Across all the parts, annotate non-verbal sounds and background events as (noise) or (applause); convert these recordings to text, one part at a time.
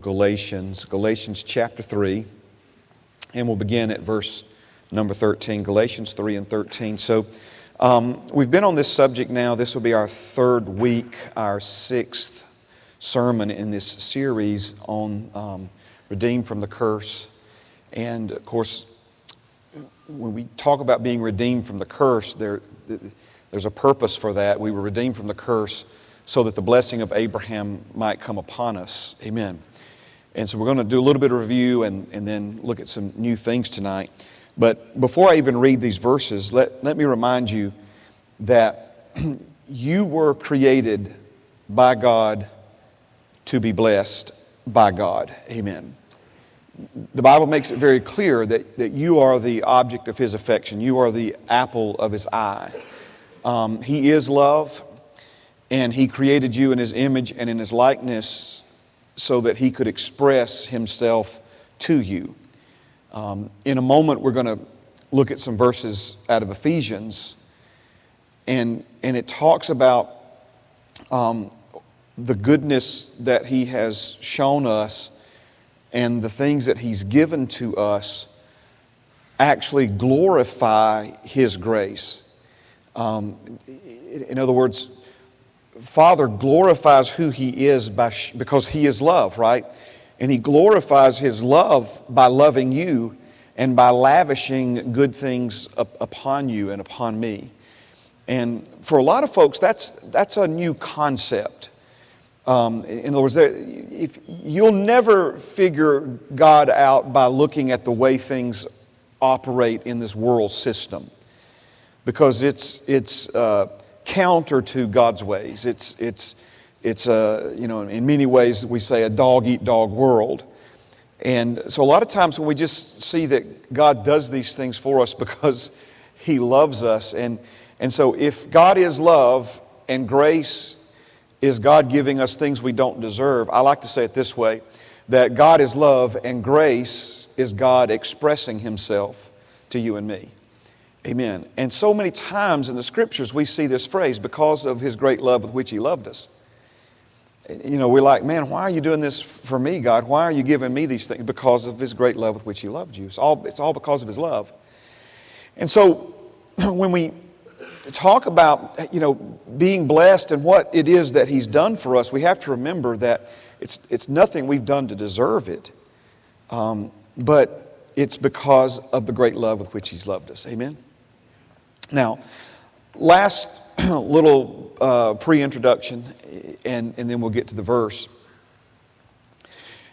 Galatians, Galatians chapter 3, and we'll begin at verse number 13, Galatians 3 and 13. So um, we've been on this subject now. This will be our third week, our sixth sermon in this series on um, redeemed from the curse. And of course, when we talk about being redeemed from the curse, there, there's a purpose for that. We were redeemed from the curse so that the blessing of Abraham might come upon us. Amen. And so we're going to do a little bit of review and, and then look at some new things tonight. But before I even read these verses, let, let me remind you that (clears throat) you were created by God to be blessed by God. Amen. The Bible makes it very clear that, that you are the object of His affection, you are the apple of His eye. Um, he is love, and He created you in His image and in His likeness so that he could express himself to you. Um, in a moment, we're going to look at some verses out of Ephesians, and, and it talks about um, the goodness that he has shown us and the things that he's given to us actually glorify his grace. Um, in other words, Father glorifies who He is by, because He is love, right? And He glorifies His love by loving you and by lavishing good things up, upon you and upon me. And for a lot of folks, that's, that's a new concept. Um, in other words, if, you'll never figure God out by looking at the way things operate in this world system because it's, it's, uh, counter to God's ways. It's, it's, it's a, you know, in many ways we say a dog eat dog world. And so a lot of times when we just see that God does these things for us because He loves us, and, and so if God is love and grace is God giving us things we don't deserve, I like to say it this way that God is love and grace is God expressing Himself to you and me. Amen. And so many times in the scriptures we see this phrase, because of his great love with which he loved us. You know, we're like, man, why are you doing this for me, God? Why are you giving me these things? Because of his great love with which he loved you. It's all, it's all because of his love. And so (clears throat) when we talk about, you know, being blessed and what it is that he's done for us, we have to remember that it's, it's nothing we've done to deserve it. Um, but it's because of the great love with which he's loved us. Amen? Now, last (clears throat) little uh, pre introduction, and, and then we'll get to the verse.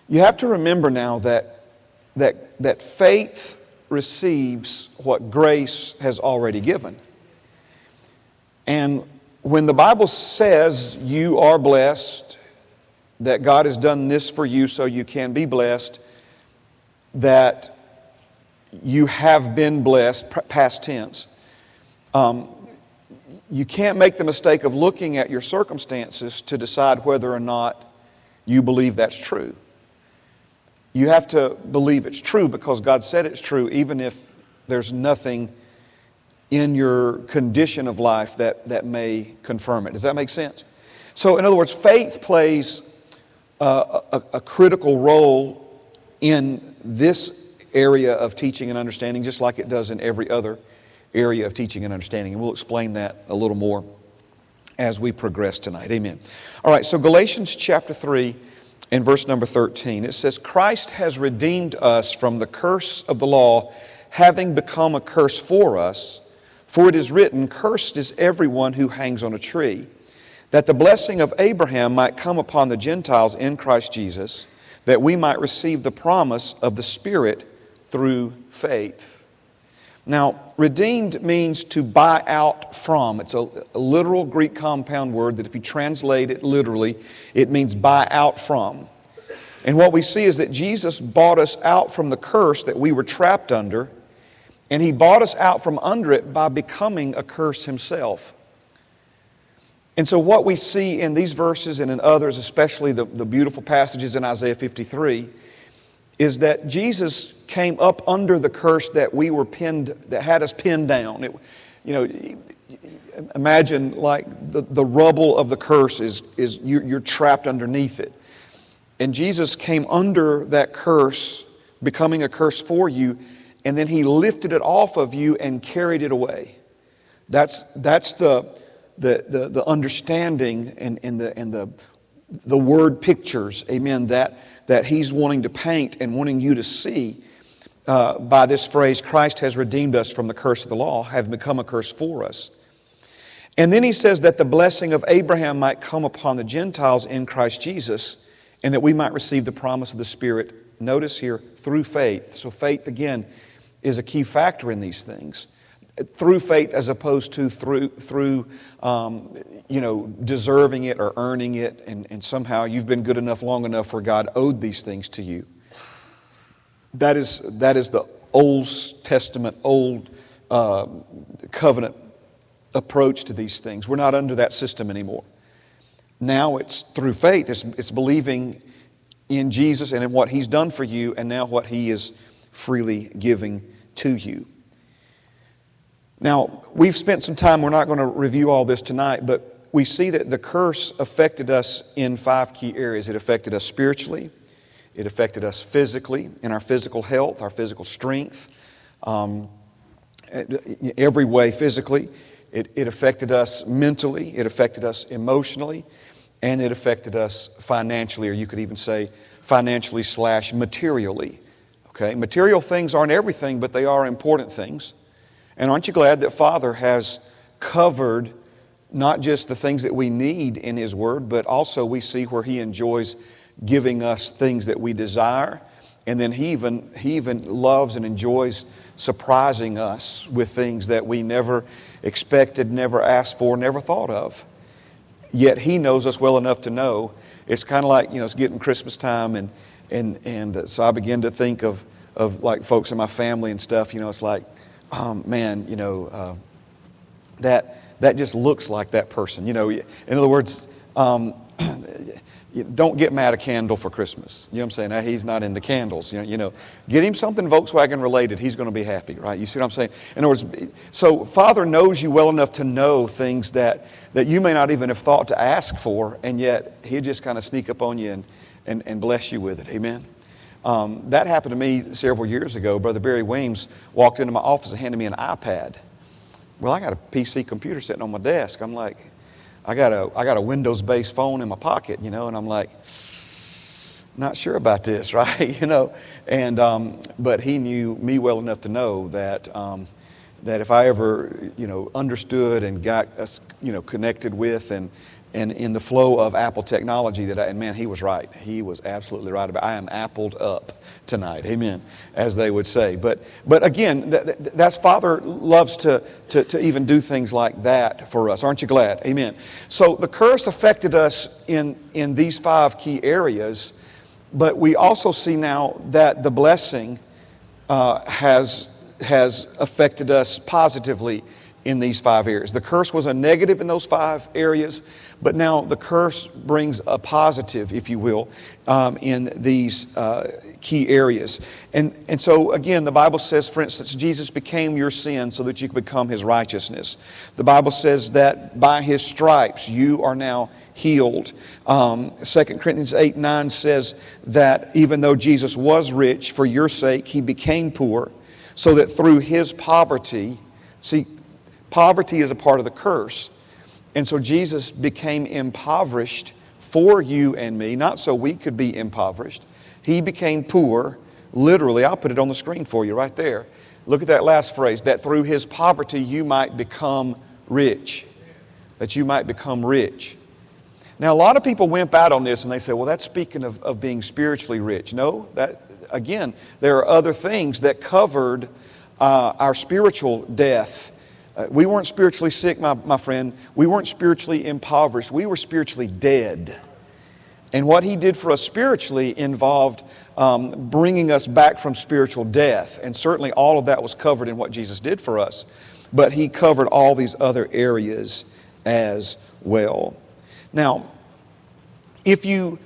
You have to remember now that, that, that faith receives what grace has already given. And when the Bible says you are blessed, that God has done this for you so you can be blessed, that you have been blessed, past tense, um, you can't make the mistake of looking at your circumstances to decide whether or not you believe that's true. You have to believe it's true because God said it's true, even if there's nothing in your condition of life that, that may confirm it. Does that make sense? So, in other words, faith plays uh, a, a critical role in this area of teaching and understanding, just like it does in every other area of teaching and understanding. And we'll explain that a little more as we progress tonight. Amen. All right, so Galatians chapter 3 and verse number 13, it says, Christ has redeemed us from the curse of the law, having become a curse for us. For it is written, Cursed is everyone who hangs on a tree, that the blessing of Abraham might come upon the Gentiles in Christ Jesus, that we might receive the promise of the Spirit through faith. Now, redeemed means to buy out from. It's a, a, literal Greek compound word that, if you translate it literally, it means buy out from. And what we see is that Jesus bought us out from the curse that we were trapped under, and He bought us out from under it by becoming a curse Himself. And so, what we see in these verses and in others, especially the, the beautiful passages in Isaiah 53, is that Jesus came up under the curse that we were pinned, that had us pinned down. It, you know, imagine like the, the rubble of the curse is, is you're, you're trapped underneath it. And Jesus came under that curse, becoming a curse for you, and then he lifted it off of you and carried it away. That's, that's the, the, the, the understanding and, and, the, and the, the word pictures, amen, that, that he's wanting to paint and wanting you to see uh, by this phrase Christ has redeemed us from the curse of the law, having become a curse for us. And then he says that the blessing of Abraham might come upon the Gentiles in Christ Jesus, and that we might receive the promise of the Spirit. Notice here, through faith. So, faith, again, is a key factor in these things. Through faith, as opposed to through, through um, you know, deserving it or earning it, and, and somehow you've been good enough long enough where God owed these things to you. That is, that is the Old Testament, Old uh, Covenant approach to these things. We're not under that system anymore. Now it's through faith, it's, it's believing in Jesus and in what He's done for you, and now what He is freely giving to you. Now, we've spent some time, we're not going to review all this tonight, but we see that the curse affected us in five key areas. It affected us spiritually, it affected us physically, in our physical health, our physical strength, um, every way physically. It, it affected us mentally, it affected us emotionally, and it affected us financially, or you could even say financially slash materially. Okay? Material things aren't everything, but they are important things. And aren't you glad that Father has covered not just the things that we need in His Word, but also we see where He enjoys giving us things that we desire. And then he even, he even loves and enjoys surprising us with things that we never expected, never asked for, never thought of. Yet he knows us well enough to know. It's kind of like, you know, it's getting Christmas time, and, and, and so I begin to think of, of like folks in my family and stuff. You know, it's like, um, man, you know, uh, that, that just looks like that person. You know, in other words, um, (clears throat) don't get Matt a candle for Christmas. You know what I'm saying? Now, he's not into candles. You know, you know, get him something Volkswagen related. He's going to be happy, right? You see what I'm saying? In other words, so Father knows you well enough to know things that, that you may not even have thought to ask for, and yet He'll just kind of sneak up on you and, and, and bless you with it. Amen? Um, that happened to me several years ago. Brother Barry Weems walked into my office and handed me an iPad. Well, I got a PC computer sitting on my desk. I'm like, I got a, I got a Windows based phone in my pocket, you know, and I'm like, not sure about this, (laughs) right? you know, and, um, but he knew me well enough to know that, um, that if I ever, you know, understood and got you know, connected with and, and in the flow of Apple technology that I, and man, he was right. He was absolutely right about I am appled up tonight. Amen, as they would say. But, but again, that, that's Father loves to, to, to even do things like that for us. Aren't you glad? Amen. So the curse affected us in, in these five key areas, but we also see now that the blessing uh, has, has affected us positively in these five areas. The curse was a negative in those five areas, but now the curse brings a positive, if you will, um, in these uh, key areas. And, and so, again, the Bible says, for instance, Jesus became your sin so that you could become his righteousness. The Bible says that by his stripes you are now healed. Um, 2 Corinthians 8 9 says that even though Jesus was rich, for your sake he became poor, so that through his poverty, see, Poverty is a part of the curse. And so Jesus became impoverished for you and me, not so we could be impoverished. He became poor, literally. I'll put it on the screen for you right there. Look at that last phrase that through his poverty you might become rich. That you might become rich. Now, a lot of people wimp out on this and they say, well, that's speaking of, of being spiritually rich. No, that, again, there are other things that covered uh, our spiritual death uh, we weren't spiritually sick, my, my friend. We weren't spiritually impoverished. We were spiritually dead. And what he did for us spiritually involved um, bringing us back from spiritual death. And certainly all of that was covered in what Jesus did for us. But he covered all these other areas as well. Now, if you,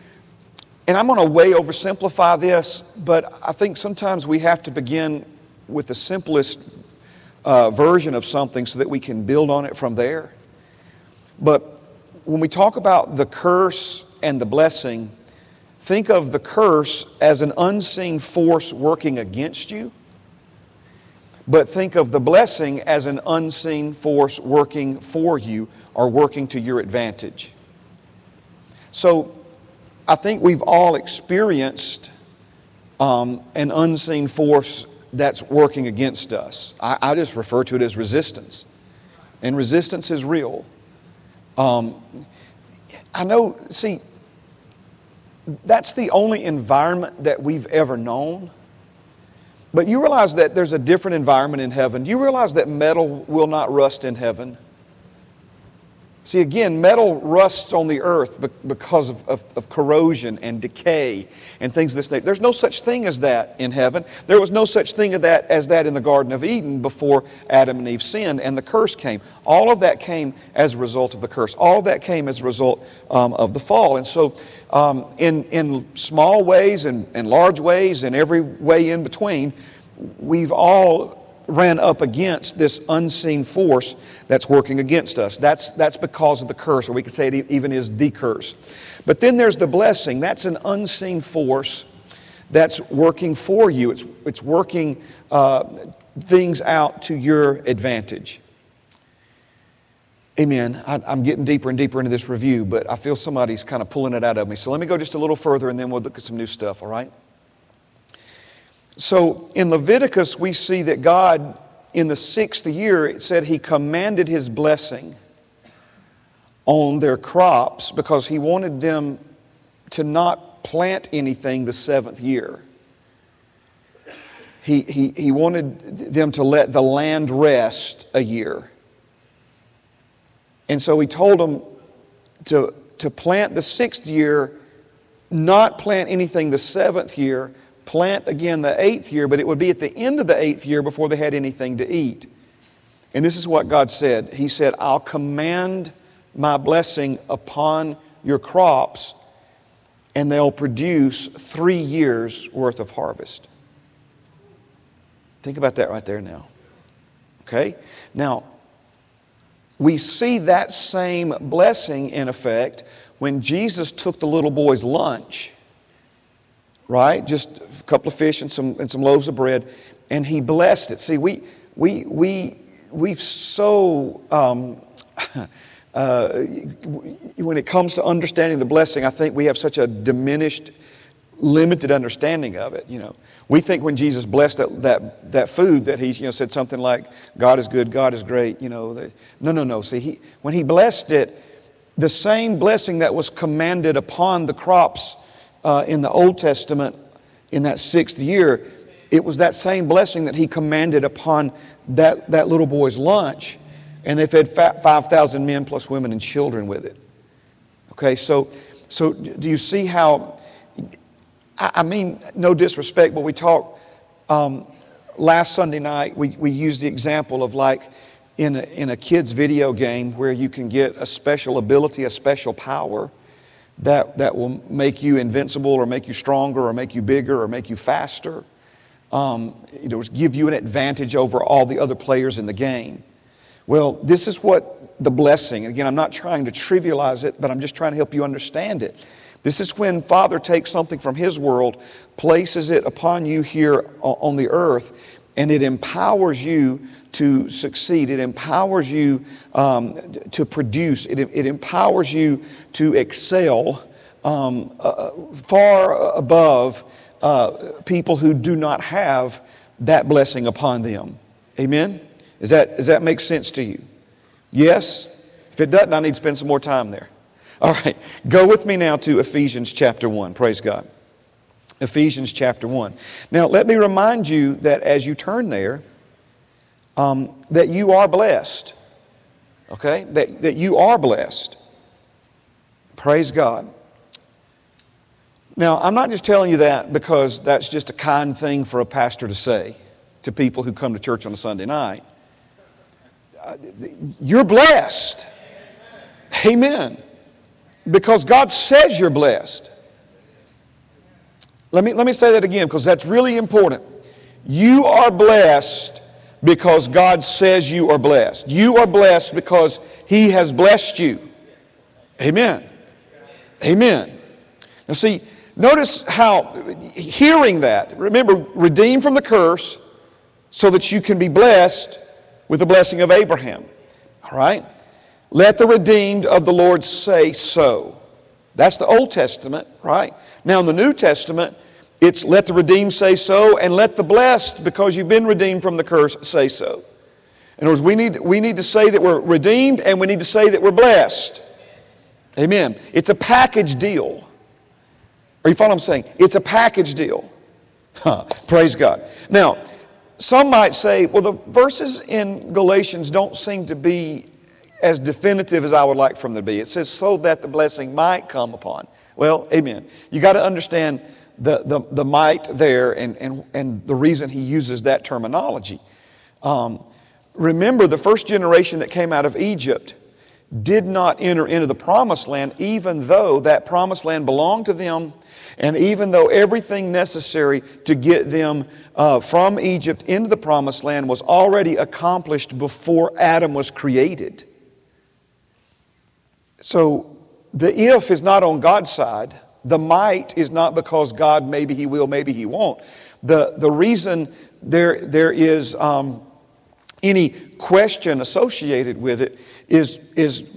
and I'm going to way oversimplify this, but I think sometimes we have to begin with the simplest uh, version of something so that we can build on it from there. But when we talk about the curse and the blessing, think of the curse as an unseen force working against you, but think of the blessing as an unseen force working for you or working to your advantage. So I think we've all experienced um, an unseen force that's working against us. I, I, just refer to it as resistance. And resistance is real. Um, I know, see, that's the only environment that we've ever known. But you realize that there's a different environment in heaven. Do you realize that metal will not rust in heaven? See, again, metal rusts on the earth because of, of, of, corrosion and decay and things of this nature. There's no such thing as that in heaven. There was no such thing as that, as that in the Garden of Eden before Adam and Eve sinned and the curse came. All of that came as a result of the curse. All of that came as a result um, of the fall. And so, um, in, in small ways and, and large ways and every way in between, we've all ran up against this unseen force that's working against us. That's, that's because of the curse, or we could say it even is the curse. But then there's the blessing. That's an unseen force that's working for you, it's, it's working uh, things out to your advantage. Amen. I, I'm getting deeper and deeper into this review, but I feel somebody's kind of pulling it out of me. So let me go just a little further and then we'll look at some new stuff, all right? So in Leviticus, we see that God, in the sixth year, it said He commanded His blessing on their crops because He wanted them to not plant anything the seventh year. He, he, he wanted them to let the land rest a year. And so He told them to, to plant the sixth year, not plant anything the seventh year plant again the eighth year, but it would be at the end of the eighth year before they had anything to eat. And this is what God said He said, I'll command my blessing upon your crops, and they'll produce three years' worth of harvest. Think about that right there now. Okay? Now, we see that same blessing in effect when Jesus took the little boy's lunch right? Just a couple of fish and some, and some loaves of bread. And he blessed it. See, we, we, we, we've so, um, (laughs) uh, when it comes to understanding the blessing, I think we have such a diminished, limited understanding of it. You know, we think when Jesus blessed that, that, that food that he you know, said something like, God is good, God is great. You know, no, no, no. See, he, when he blessed it, the same blessing that was commanded upon the crops uh, in the Old Testament in that sixth year, it was that same blessing that he commanded upon that, that little boy's lunch. And they fed 5,000 men plus women and children with it. Okay, so, so do you see how, I, mean, no disrespect, but we talked um, last Sunday night, we, we used the example of like in a, in a kid's video game where you can get a special ability, a special power that, that will make you invincible or make you stronger or make you bigger or make you faster. Um, it will give you an advantage over all the other players in the game. Well, this is what the blessing, again, I'm not trying to trivialize it, but I'm just trying to help you understand it. This is when Father takes something from His world, places it upon you here on the earth, and it empowers you to succeed. It empowers you um, to produce. It, it, empowers you to excel um, uh, uh, far above uh, people who do not have that blessing upon them. Amen? Is that, does that make sense to you? Yes? If it doesn't, I need to spend some more time there. All right, go with me now to Ephesians chapter 1. Praise God. Ephesians chapter 1. Now, let me remind you that as you turn there, um, that you are blessed. Okay? That, that you are blessed. Praise God. Now, I'm not just telling you that because that's just a kind thing for a pastor to say to people who come to church on a Sunday night. Uh, you're blessed. Amen. Because God says you're blessed. Let me, let me say that again because that's really important. You are blessed because God says you are blessed. You are blessed because He has blessed you. Amen. Amen. Now, see, notice how, hearing that, remember, redeemed from the curse so that you can be blessed with the blessing of Abraham. All right? Let the redeemed of the Lord say so. That's the Old Testament, right? Now, in the New Testament, it's let the redeemed say so, and let the blessed, because you've been redeemed from the curse, say so. In other words, we need, we need to say that we're redeemed and we need to say that we're blessed. Amen. It's a package deal. Are you following what I'm saying? It's a package deal. Huh. Praise God. Now, some might say, well, the verses in Galatians don't seem to be as definitive as I would like for them to be. It says, so that the blessing might come upon. Well, amen. You got to understand the, the, the might there and, and, and the reason he uses that terminology. Um, remember, the first generation that came out of Egypt did not enter into the promised land, even though that promised land belonged to them, and even though everything necessary to get them uh, from Egypt into the promised land was already accomplished before Adam was created. So the if is not on God's side. The might is not because God, maybe He will, maybe He won't. The, the reason there, there is um, any question associated with it is, is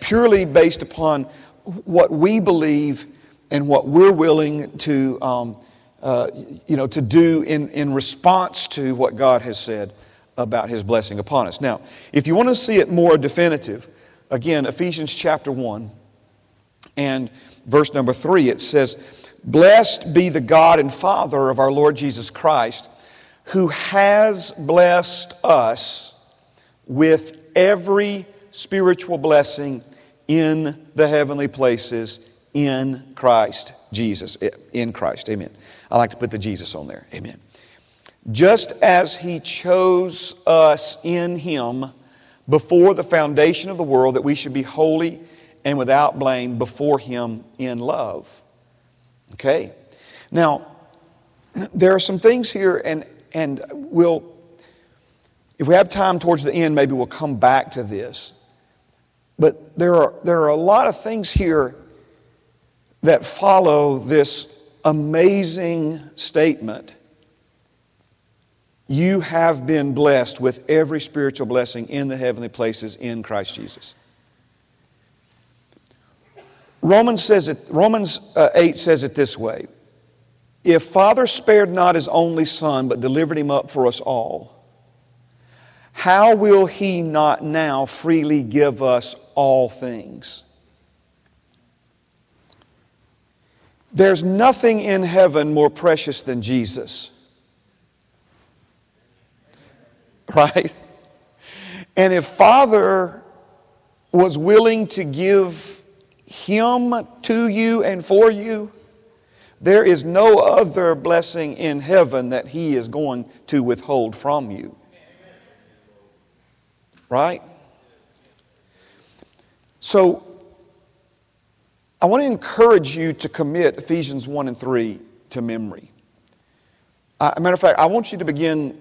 purely based upon what we believe and what we're willing to, um, uh, you know, to do in, in response to what God has said about His blessing upon us. Now, if you want to see it more definitive, again, Ephesians chapter 1 and verse number 3, it says, Blessed be the God and Father of our Lord Jesus Christ, who has blessed us with every spiritual blessing in the heavenly places in Christ Jesus. In Christ, amen. I like to put the Jesus on there, amen. Just as He chose us in Him before the foundation of the world, that we should be holy and without blame before Him in love. Okay? Now, there are some things here, and, and we'll, if we have time towards the end, maybe we'll come back to this. But there are, there are a lot of things here that follow this amazing statement. You have been blessed with every spiritual blessing in the heavenly places in Christ Jesus. Romans says it, Romans uh, 8 says it this way If Father spared not his only Son, but delivered him up for us all, how will he not now freely give us all things? There's nothing in heaven more precious than Jesus. Right? And if Father was willing to give Him to you and for you, there is no other blessing in heaven that He is going to withhold from you. Right? So, I want to encourage you to commit Ephesians 1 and 3 to memory. Uh, a matter of fact, I want you to begin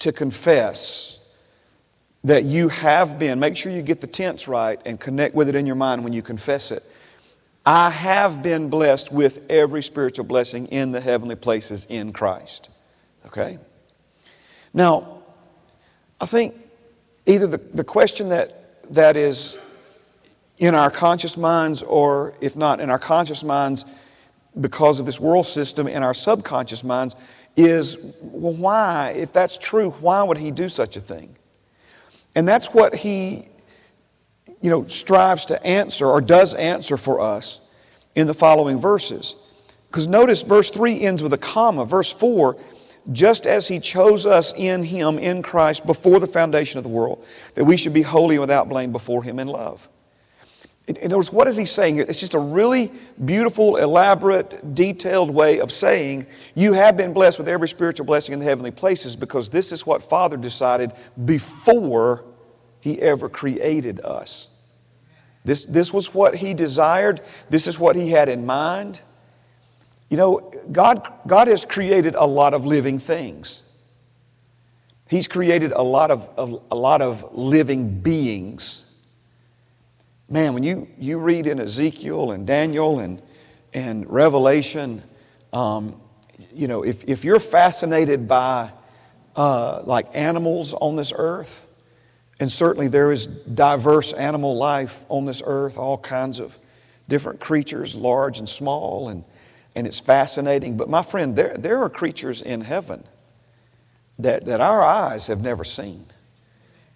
to confess that you have been, make sure you get the tense right and connect with it in your mind when you confess it. I have been blessed with every spiritual blessing in the heavenly places in Christ. Okay? Now, I think either the, the question that, that is in our conscious minds, or if not in our conscious minds, because of this world system, in our subconscious minds, is well, why, if that's true, why would he do such a thing? And that's what he, you know, strives to answer or does answer for us in the following verses. Because notice verse 3 ends with a comma. Verse 4 just as he chose us in him, in Christ, before the foundation of the world, that we should be holy and without blame before him in love. In other words, what is he saying here? It's just a really beautiful, elaborate, detailed way of saying you have been blessed with every spiritual blessing in the heavenly places because this is what Father decided before he ever created us. This, this was what he desired, this is what he had in mind. You know, God, God has created a lot of living things. He's created a lot of, of a lot of living beings. Man, when you, you read in Ezekiel and Daniel and and Revelation, um, you know, if, if you're fascinated by uh, like animals on this earth, and certainly there is diverse animal life on this earth, all kinds of different creatures, large and small, and, and it's fascinating. But my friend, there, there are creatures in heaven that, that our eyes have never seen.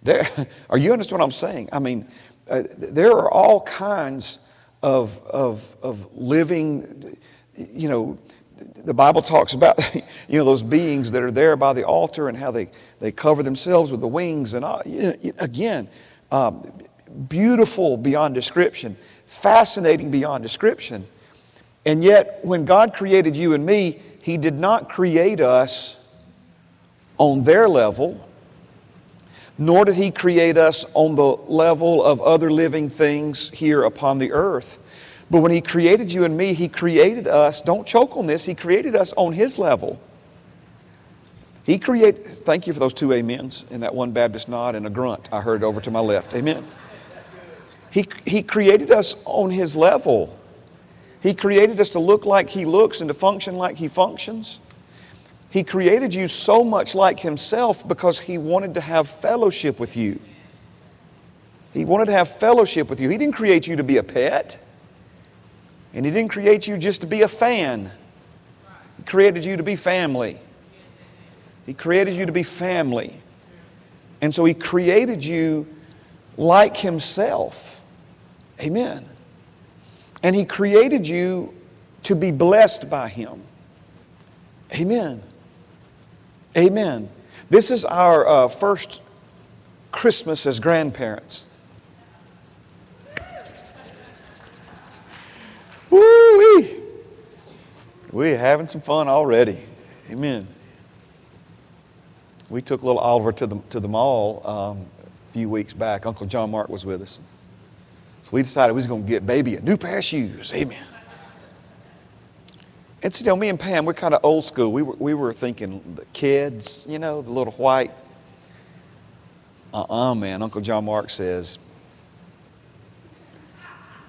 There, (laughs) are you understand what I'm saying? I mean, uh, there are all kinds of, of, of living, you know, the Bible talks about, (laughs) you know, those beings that are there by the altar and how they, they cover themselves with the wings. And all, again, um, beautiful beyond description, fascinating beyond description. And yet, when God created you and me, He did not create us on their level, nor did He create us on the level of other living things here upon the earth. But when He created you and me, He created us, don't choke on this, He created us on His level. He created, thank you for those two amens and that one Baptist nod and a grunt I heard over to my left. Amen. He, he created us on His level. He created us to look like He looks and to function like He functions. He created you so much like Himself because He wanted to have fellowship with you. He wanted to have fellowship with you. He didn't create you to be a pet. And He didn't create you just to be a fan. He created you to be family. He created you to be family. And so He created you like Himself. Amen. And He created you to be blessed by Him. Amen. Amen. This is our uh, first Christmas as grandparents. Woo-wee. We're having some fun already. Amen. We took little Oliver to the, to the mall um, a few weeks back. Uncle John Mark was with us. So we decided we was going to get baby a new pair of shoes. Amen. And so, you know, me and Pam, we're kind of old school. We were, we were thinking the kids, you know, the little white. Uh uh-uh, uh man. Uncle John Mark says,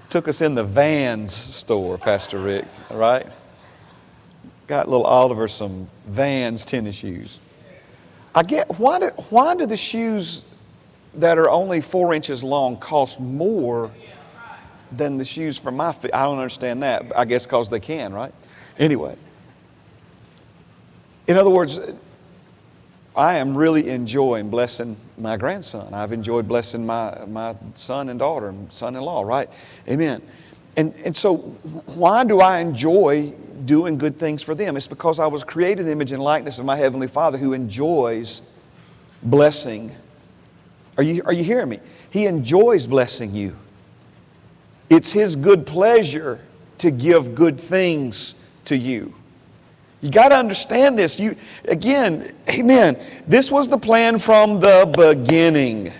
took us in the Vans store, Pastor Rick, all right? Got little Oliver some Vans tennis shoes. I get, why do, why do the shoes that are only four inches long cost more than the shoes for my feet? I don't understand that. I guess because they can, right? Anyway. In other words, I am really enjoying blessing my grandson. I've enjoyed blessing my, my son and daughter and son in law, right? Amen. And, and so, why do I enjoy doing good things for them? It's because I was created in the image and likeness of my Heavenly Father who enjoys blessing. Are you, are you hearing me? He enjoys blessing you. It's His good pleasure to give good things to you. You got to understand this. You again, amen. This was the plan from the beginning.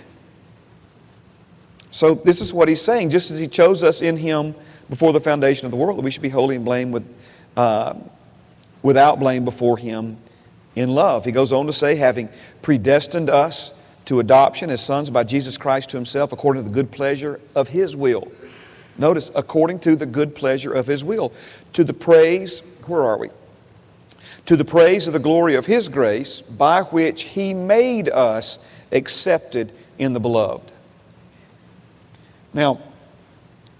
So this is what he's saying. Just as he chose us in him before the foundation of the world, that we should be holy and blame with, uh, without blame before him in love. He goes on to say, having predestined us to adoption as sons by Jesus Christ to himself according to the good pleasure of his will. Notice, according to the good pleasure of his will, to the praise, where are we? To the praise of the glory of his grace, by which he made us accepted in the beloved. Now,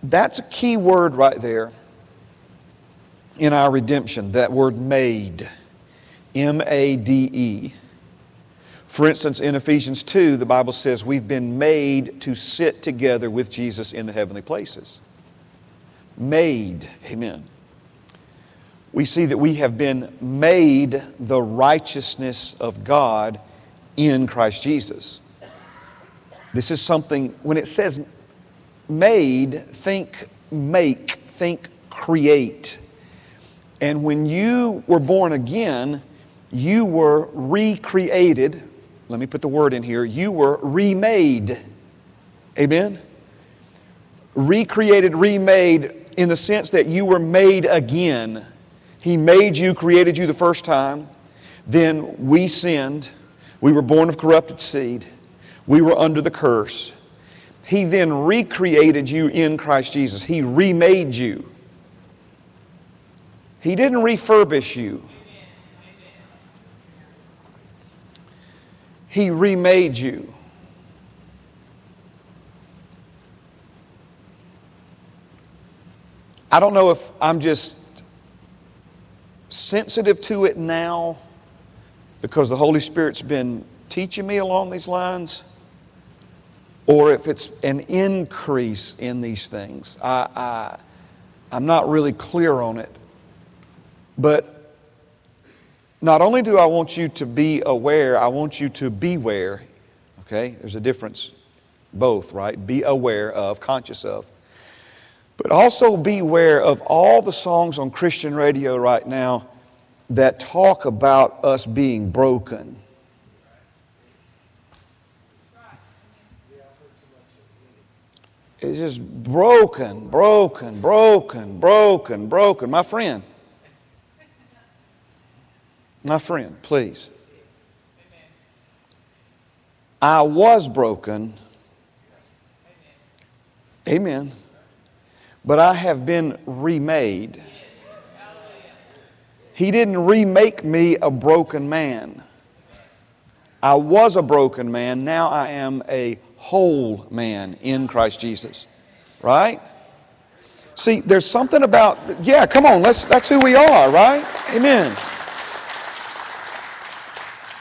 that's a key word right there in our redemption, that word made. M A D E. For instance, in Ephesians 2, the Bible says we've been made to sit together with Jesus in the heavenly places made. Amen. We see that we have been made the righteousness of God in Christ Jesus. This is something, when it says made, think make, think create. And when you were born again, you were recreated. Let me put the word in here. You were remade. Amen? Recreated, remade in the sense that you were made again. He made you, created you the first time. Then we sinned. We were born of corrupted seed. We were under the curse. He then recreated you in Christ Jesus. He remade you. He didn't refurbish you. He remade you. I don't know if I'm just sensitive to it now because the Holy Spirit's been teaching me along these lines, or if it's an increase in these things. I, I, I'm not really clear on it. But not only do I want you to be aware, I want you to beware. Okay? There's a difference, both, right? Be aware of, conscious of. But also beware of all the songs on Christian radio right now that talk about us being broken. It's just broken, broken, broken, broken, broken. My friend, my friend, please. I was broken. Amen but I have been remade. He didn't remake me a broken man. I was a broken man, now I am a whole man in Christ Jesus. Right? See, there's something about, yeah, come on, let's, that's who we are, right? Amen.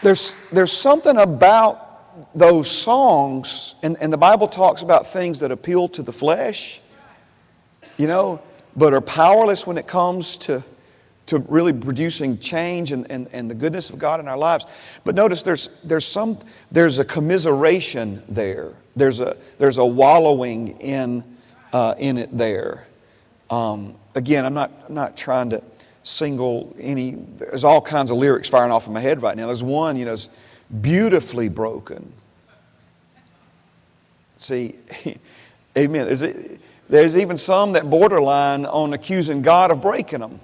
There's, there's something about those songs, and, and the Bible talks about things that appeal to the flesh you know, but are powerless when it comes to, to really producing change and, and, and the goodness of God in our lives. But notice there's, there's, some, there's a commiseration there, there's a, there's a wallowing in, uh, in it there. Um, again, I'm not, I'm not trying to single any, there's all kinds of lyrics firing off in my head right now. There's one, you know, is beautifully broken. See, (laughs) amen. Is it, there's even some that borderline on accusing God of breaking them.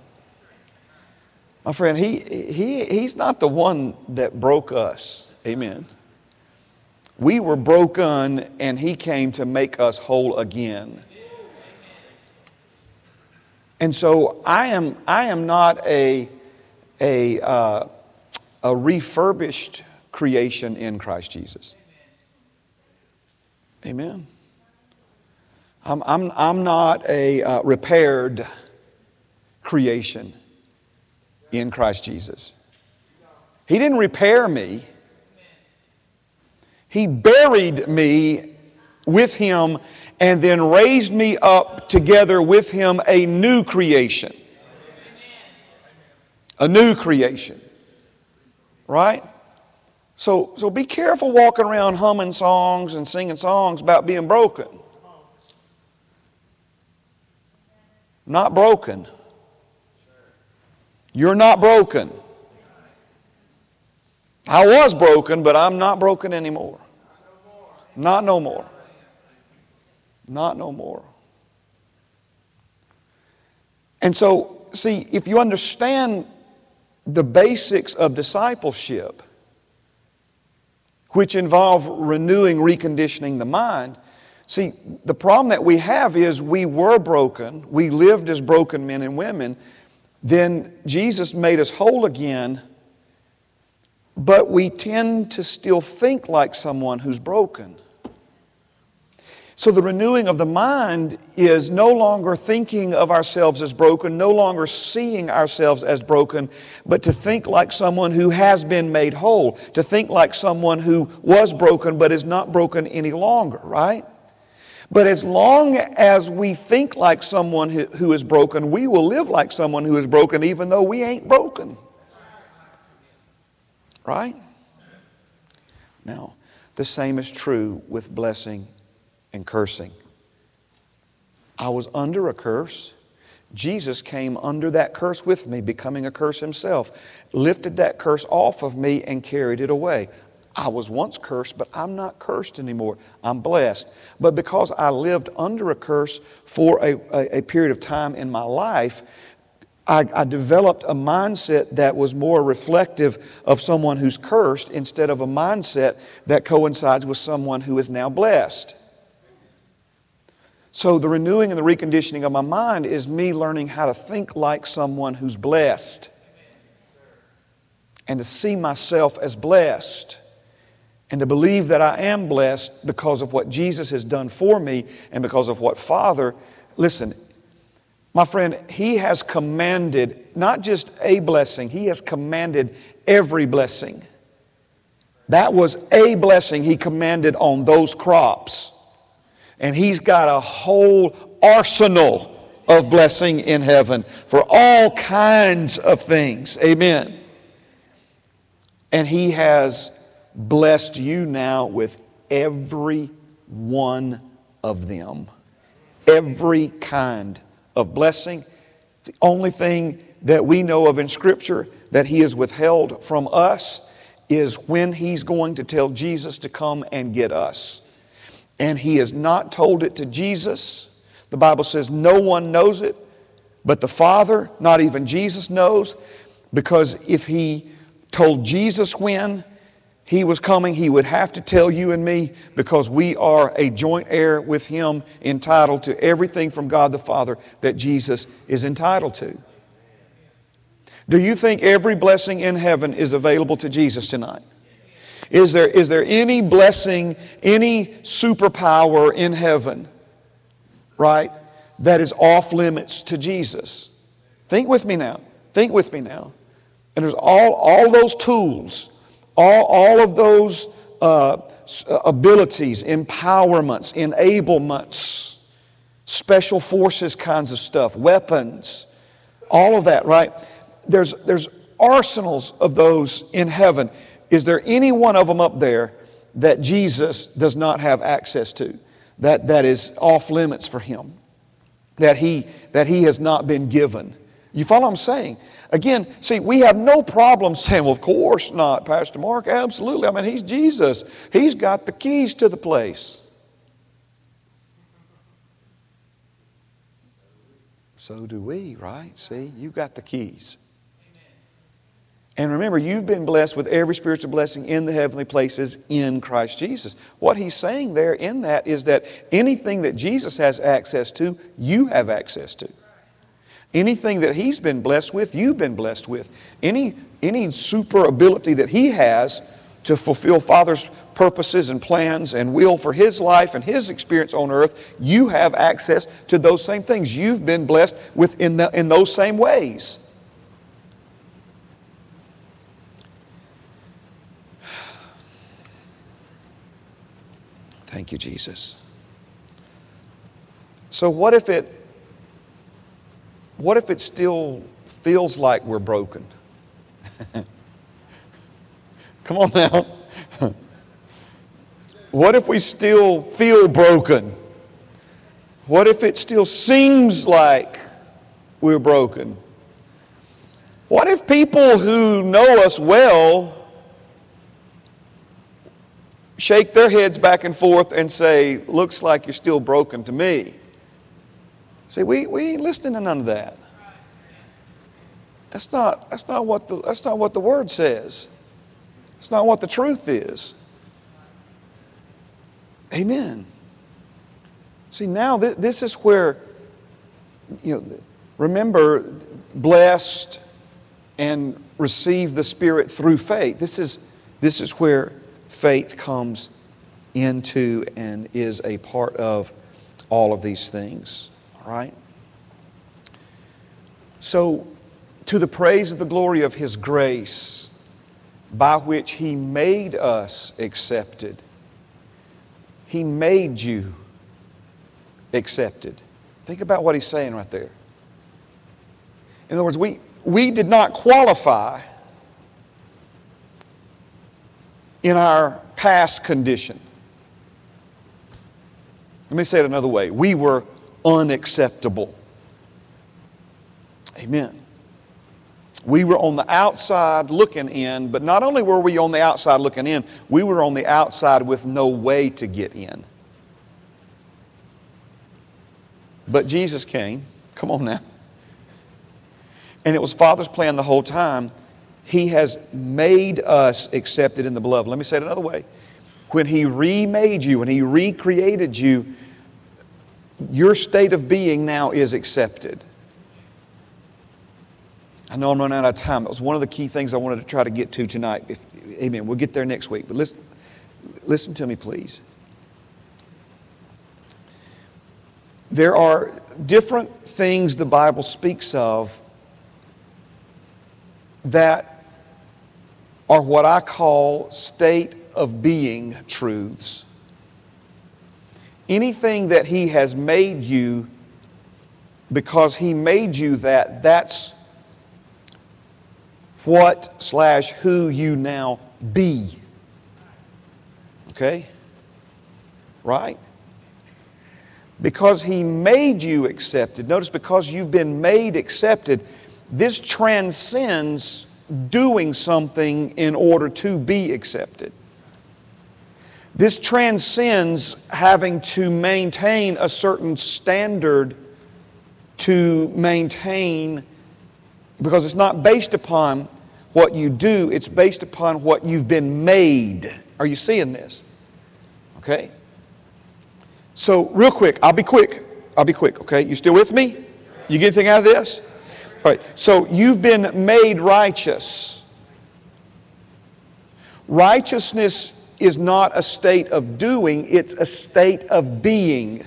My friend, he, he, he's not the one that broke us. Amen. We were broken and he came to make us whole again. And so I am, I am not a, a, uh, a refurbished creation in Christ Jesus. Amen. I'm, I'm, I'm not a uh, repaired creation in Christ Jesus. He didn't repair me, He buried me with Him and then raised me up together with Him a new creation. A new creation. Right? So, so be careful walking around humming songs and singing songs about being broken. Not broken. You're not broken. I was broken, but I'm not broken anymore. Not no more. Not no more. And so, see, if you understand the basics of discipleship, which involve renewing, reconditioning the mind, See, the problem that we have is we were broken, we lived as broken men and women, then Jesus made us whole again, but we tend to still think like someone who's broken. So, the renewing of the mind is no longer thinking of ourselves as broken, no longer seeing ourselves as broken, but to think like someone who has been made whole, to think like someone who was broken but is not broken any longer, right? But as long as we think like someone who is broken, we will live like someone who is broken, even though we ain't broken. Right? Now, the same is true with blessing and cursing. I was under a curse. Jesus came under that curse with me, becoming a curse himself, lifted that curse off of me and carried it away. I was once cursed, but I'm not cursed anymore. I'm blessed. But because I lived under a curse for a, a, a period of time in my life, I, I, developed a mindset that was more reflective of someone who's cursed instead of a mindset that coincides with someone who is now blessed. So, the renewing and the reconditioning of my mind is me learning how to think like someone who's blessed and to see myself as blessed and to believe that I am blessed because of what Jesus has done for me and because of what Father, listen, my friend, He has commanded not just a blessing, He has commanded every blessing. That was a blessing He commanded on those crops. And He's got a whole arsenal of blessing in heaven for all kinds of things. Amen. And He has blessed you now with every one of them. Every kind of blessing. The only thing that we know of in Scripture that He has withheld from us is when He's going to tell Jesus to come and get us. And He has not told it to Jesus. The Bible says no one knows it, but the Father, not even Jesus, knows, because if He told Jesus when, he was coming, he would have to tell you and me because we are a joint heir with him, entitled to everything from God the Father that Jesus is entitled to. Do you think every blessing in heaven is available to Jesus tonight? Is there, is there any blessing, any superpower in heaven, right, that is off limits to Jesus? Think with me now. Think with me now. And there's all, all those tools all, all of those uh, uh, abilities, empowerments, enablements, special forces kinds of stuff, weapons, all of that, right? There's, there's arsenals of those in heaven. Is there any one of them up there that Jesus does not have access to, that, that is off limits for him, that he, that he has not been given? You follow what I'm saying? Again, see, we have no problem saying, well, of course not, Pastor Mark. Absolutely. I mean, he's Jesus, he's got the keys to the place. So do we, right? See, you've got the keys. And remember, you've been blessed with every spiritual blessing in the heavenly places in Christ Jesus. What he's saying there in that is that anything that Jesus has access to, you have access to. Anything that he's been blessed with, you've been blessed with. Any, any super ability that he has to fulfill Father's purposes and plans and will for his life and his experience on earth, you have access to those same things. You've been blessed with in, the, in those same ways. Thank you, Jesus. So, what if it what if it still feels like we're broken? (laughs) Come on now. (laughs) what if we still feel broken? What if it still seems like we're broken? What if people who know us well shake their heads back and forth and say, Looks like you're still broken to me? See, we, we ain't listening to none of that. That's not, that's, not what the, that's not what the Word says. It's not what the truth is. Amen. See, now th- this is where, you know, remember, blessed and receive the Spirit through faith. This is, this is where faith comes into and is a part of all of these things. Right? So, to the praise of the glory of His grace, by which He made us accepted. He made you accepted. Think about what He's saying right there. In other words, we, we did not qualify in our past condition. Let me say it another way. We were unacceptable. Amen. We were on the outside looking in, but not only were we on the outside looking in, we were on the outside with no way to get in. But Jesus came. Come on now. And it was Father's plan the whole time. He has made us accepted in the beloved. Let me say it another way. When He remade you, when He recreated you, your state of being now is accepted. I know I'm running out of time. That was one of the key things I wanted to try to get to tonight. If, amen. We'll get there next week. But listen, listen to me, please. There are different things the Bible speaks of that are what I call state of being truths. Anything that He has made you because He made you that, that's what slash who you now be. Okay? Right? Because he made you accepted. Notice, because you've been made accepted, this transcends doing something in order to be accepted. This transcends having to maintain a certain standard to maintain because it's not based upon what you do, it's based upon what you've been made. Are you seeing this? Okay? So, real quick, I'll be quick. I'll be quick, okay? You still with me? You get anything out of this? All right, so you've been made righteous. Righteousness is not a state of doing, it's a state of being.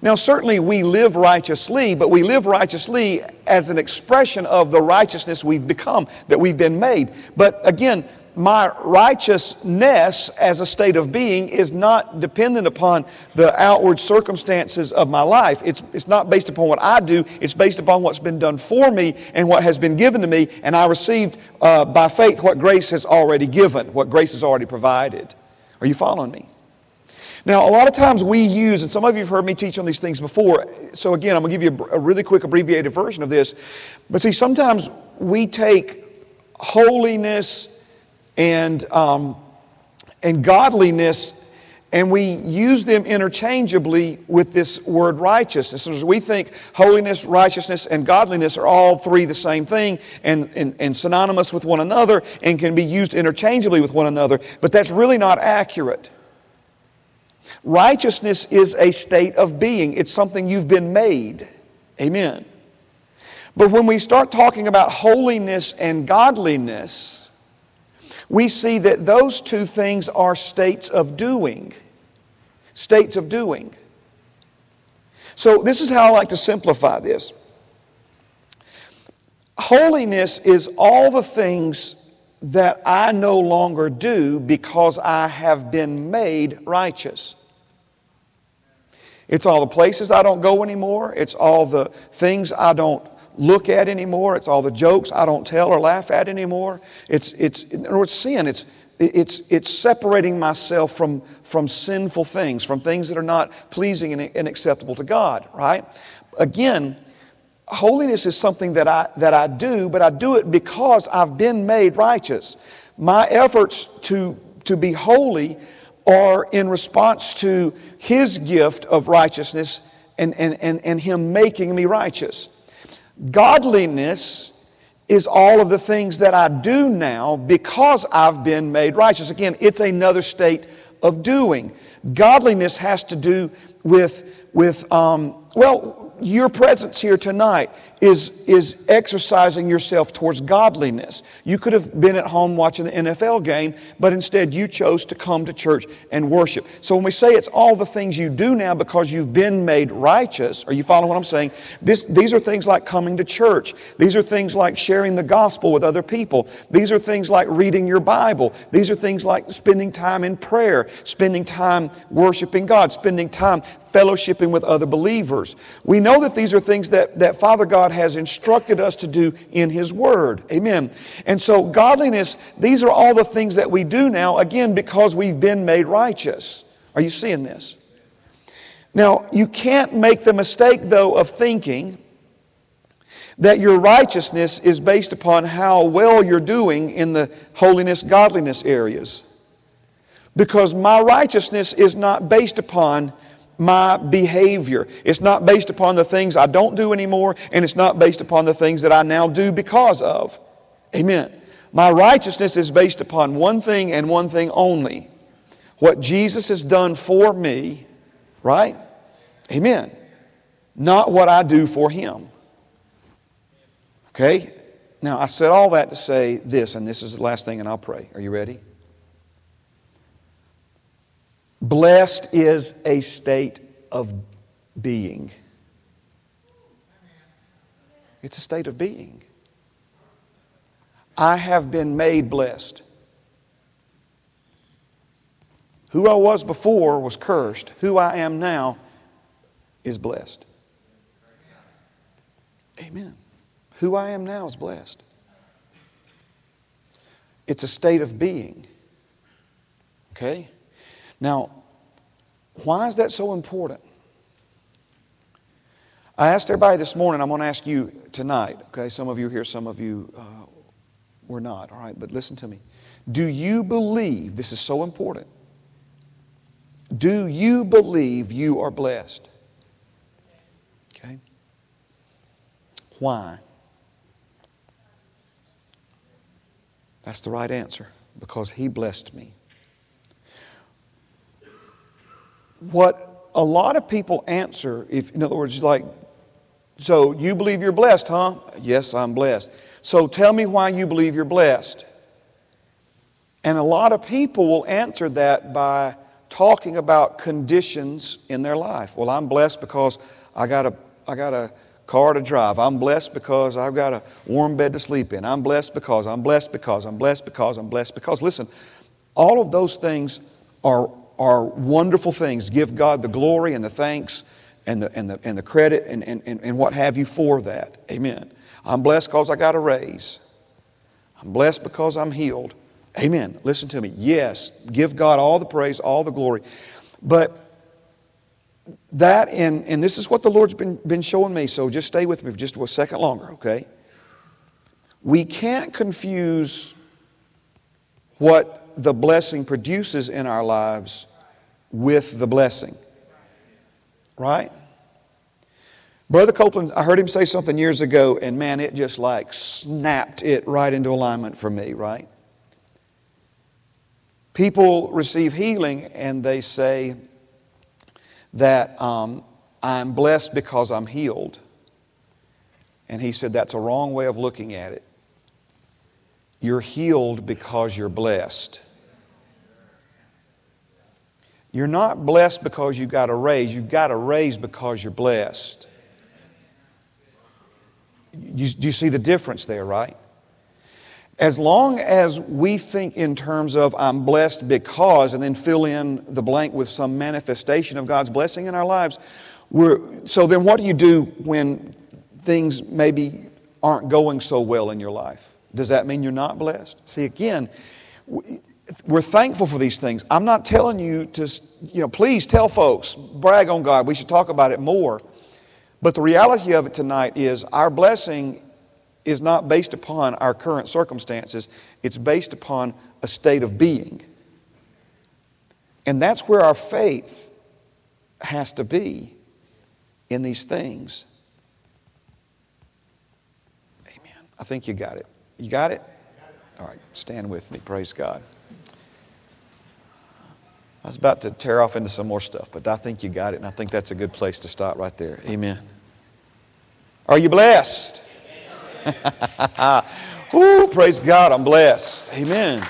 Now, certainly we live righteously, but we live righteously as an expression of the righteousness we've become, that we've been made. But again, my righteousness as a state of being is not dependent upon the outward circumstances of my life. It's, it's not based upon what I do, it's based upon what's been done for me and what has been given to me, and I received uh, by faith what grace has already given, what grace has already provided. Are you following me? Now, a lot of times we use, and some of you have heard me teach on these things before, so again, I'm going to give you a really quick abbreviated version of this. But see, sometimes we take holiness and, um, and godliness and we use them interchangeably with this word righteousness. As we think holiness, righteousness, and godliness are all three the same thing and, and, and synonymous with one another and can be used interchangeably with one another, but that's really not accurate. Righteousness is a state of being, it's something you've been made. Amen. But when we start talking about holiness and godliness, we see that those two things are states of doing. States of doing. So, this is how I like to simplify this. Holiness is all the things that I no longer do because I have been made righteous. It's all the places I don't go anymore. It's all the things I don't look at anymore. It's all the jokes I don't tell or laugh at anymore. It's, it's, in other words, sin. It's, it's, it's separating myself from, from sinful things, from things that are not pleasing and, and acceptable to God, right? Again, holiness is something that I, that I do, but I do it because I've been made righteous. My efforts to, to be holy are in response to His gift of righteousness and, and, and, and Him making me righteous. Godliness is all of the things that I do now because I've been made righteous. Again, it's another state of doing. Godliness has to do with, with um, well, your presence here tonight is, is exercising yourself towards godliness. You could have been at home watching the NFL game, but instead you chose to come to church and worship. So when we say it's all the things you do now because you've been made righteous, are you following what I'm saying? This, these are things like coming to church. These are things like sharing the gospel with other people. These are things like reading your Bible. These are things like spending time in prayer, spending time worshiping God, spending time fellowshipping with other believers. We know that these are things that, that Father God has instructed us to do in His Word. Amen. And so, godliness, these are all the things that we do now, again, because we've been made righteous. Are you seeing this? Now, you can't make the mistake, though, of thinking that your righteousness is based upon how well you're doing in the holiness, godliness areas. Because my righteousness is not based upon my behavior. It's not based upon the things I don't do anymore, and it's not based upon the things that I now do because of. Amen. My righteousness is based upon one thing and one thing only what Jesus has done for me, right? Amen. Not what I do for him. Okay? Now, I said all that to say this, and this is the last thing, and I'll pray. Are you ready? Blessed is a state of being. It's a state of being. I have been made blessed. Who I was before was cursed. Who I am now is blessed. Amen. Who I am now is blessed. It's a state of being. Okay? Now, why is that so important? I asked everybody this morning, I'm going to ask you tonight, okay? Some of you here, some of you uh, were not, all right? But listen to me. Do you believe, this is so important, do you believe you are blessed? Okay? Why? That's the right answer because He blessed me. What a lot of people answer, if in other words, like, so you believe you're blessed, huh? Yes, I'm blessed. So tell me why you believe you're blessed. And a lot of people will answer that by talking about conditions in their life. Well, I'm blessed because I got a, I got a car to drive. I'm blessed because I've got a warm bed to sleep in. I'm blessed because, I'm blessed because, I'm blessed because, I'm blessed because. Listen, all of those things are, are wonderful things. Give God the glory and the thanks and the, and the, and the credit and, and, and what have you for that. Amen. I'm blessed because I got a raise. I'm blessed because I'm healed. Amen. Listen to me. Yes, give God all the praise, all the glory. But that, and, and this is what the Lord's been, been showing me, so just stay with me for just a second longer, okay? We can't confuse what the blessing produces in our lives with the blessing. Right? Brother Copeland, I heard him say something years ago, and man, it just like snapped it right into alignment for me, right? People receive healing and they say, that um, I'm blessed because I'm healed. And he said, That's a wrong way of looking at it. You're healed because you're blessed. You're not blessed because you got a raise. You got a raise because you're blessed. You, do you see the difference there, right? As long as we think in terms of I'm blessed because, and then fill in the blank with some manifestation of God's blessing in our lives, we're, so then what do you do when things maybe aren't going so well in your life? Does that mean you're not blessed? See, again, we're thankful for these things. I'm not telling you to, you know, please tell folks, brag on God. We should talk about it more. But the reality of it tonight is our blessing is not based upon our current circumstances, it's based upon a state of being. And that's where our faith has to be in these things. Amen. I think you got it. You got it? All right, stand with me. Praise God. I was about to tear off into some more stuff, but I think you got it, and I think that's a good place to stop right there. Amen. Are you blessed? (laughs) Ooh, praise God, I'm blessed. Amen.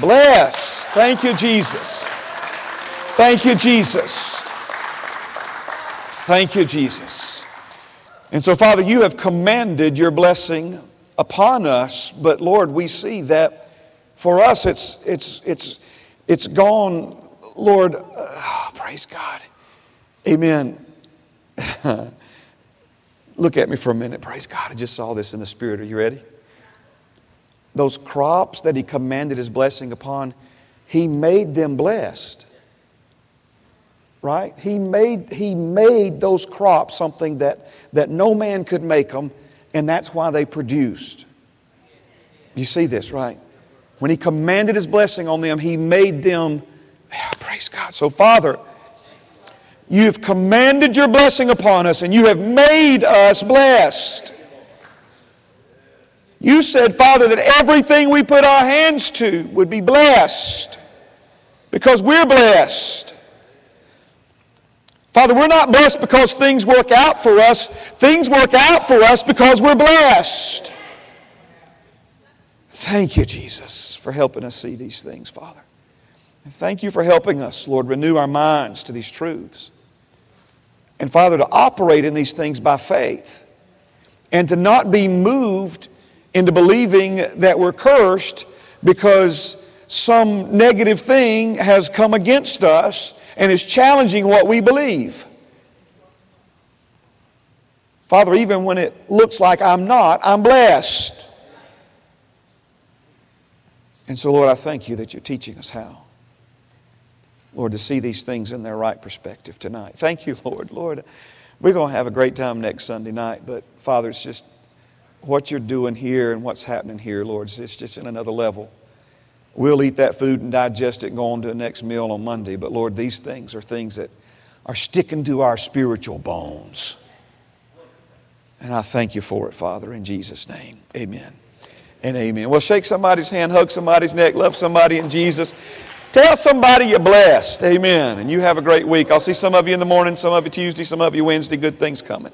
Blessed. Thank you, Jesus. Thank you, Jesus. Thank you, Jesus. And so, Father, you have commanded your blessing upon us, but Lord, we see that for us it's, it's, it's, it's gone, Lord, uh, praise God. Amen. (laughs) Look at me for a minute. Praise God. I just saw this in the Spirit. Are you ready? Those crops that He commanded His blessing upon, He made them blessed. Right? He made, he made those crops something that, that no man could make them, and that's why they produced. You see this, right? When He commanded His blessing on them, He made them, yeah, praise God. So, Father, You've commanded your blessing upon us and you have made us blessed. You said, Father, that everything we put our hands to would be blessed because we're blessed. Father, we're not blessed because things work out for us. Things work out for us because we're blessed. Thank you, Jesus, for helping us see these things, Father. And thank you for helping us, Lord, renew our minds to these truths. And Father, to operate in these things by faith and to not be moved into believing that we're cursed because some negative thing has come against us and is challenging what we believe. Father, even when it looks like I'm not, I'm blessed. And so, Lord, I thank you that you're teaching us how. Lord, to see these things in their right perspective tonight. Thank you, Lord. Lord, we're going to have a great time next Sunday night, but Father, it's just what you're doing here and what's happening here, Lord, it's just in another level. We'll eat that food and digest it and go on to the next meal on Monday, but Lord, these things are things that are sticking to our spiritual bones. And I thank you for it, Father, in Jesus' name. Amen and amen. Well, shake somebody's hand, hug somebody's neck, love somebody in Jesus. Tell somebody you're blessed. Amen. And you have a great week. I'll see some of you in the morning, some of you Tuesday, some of you Wednesday. Good things coming.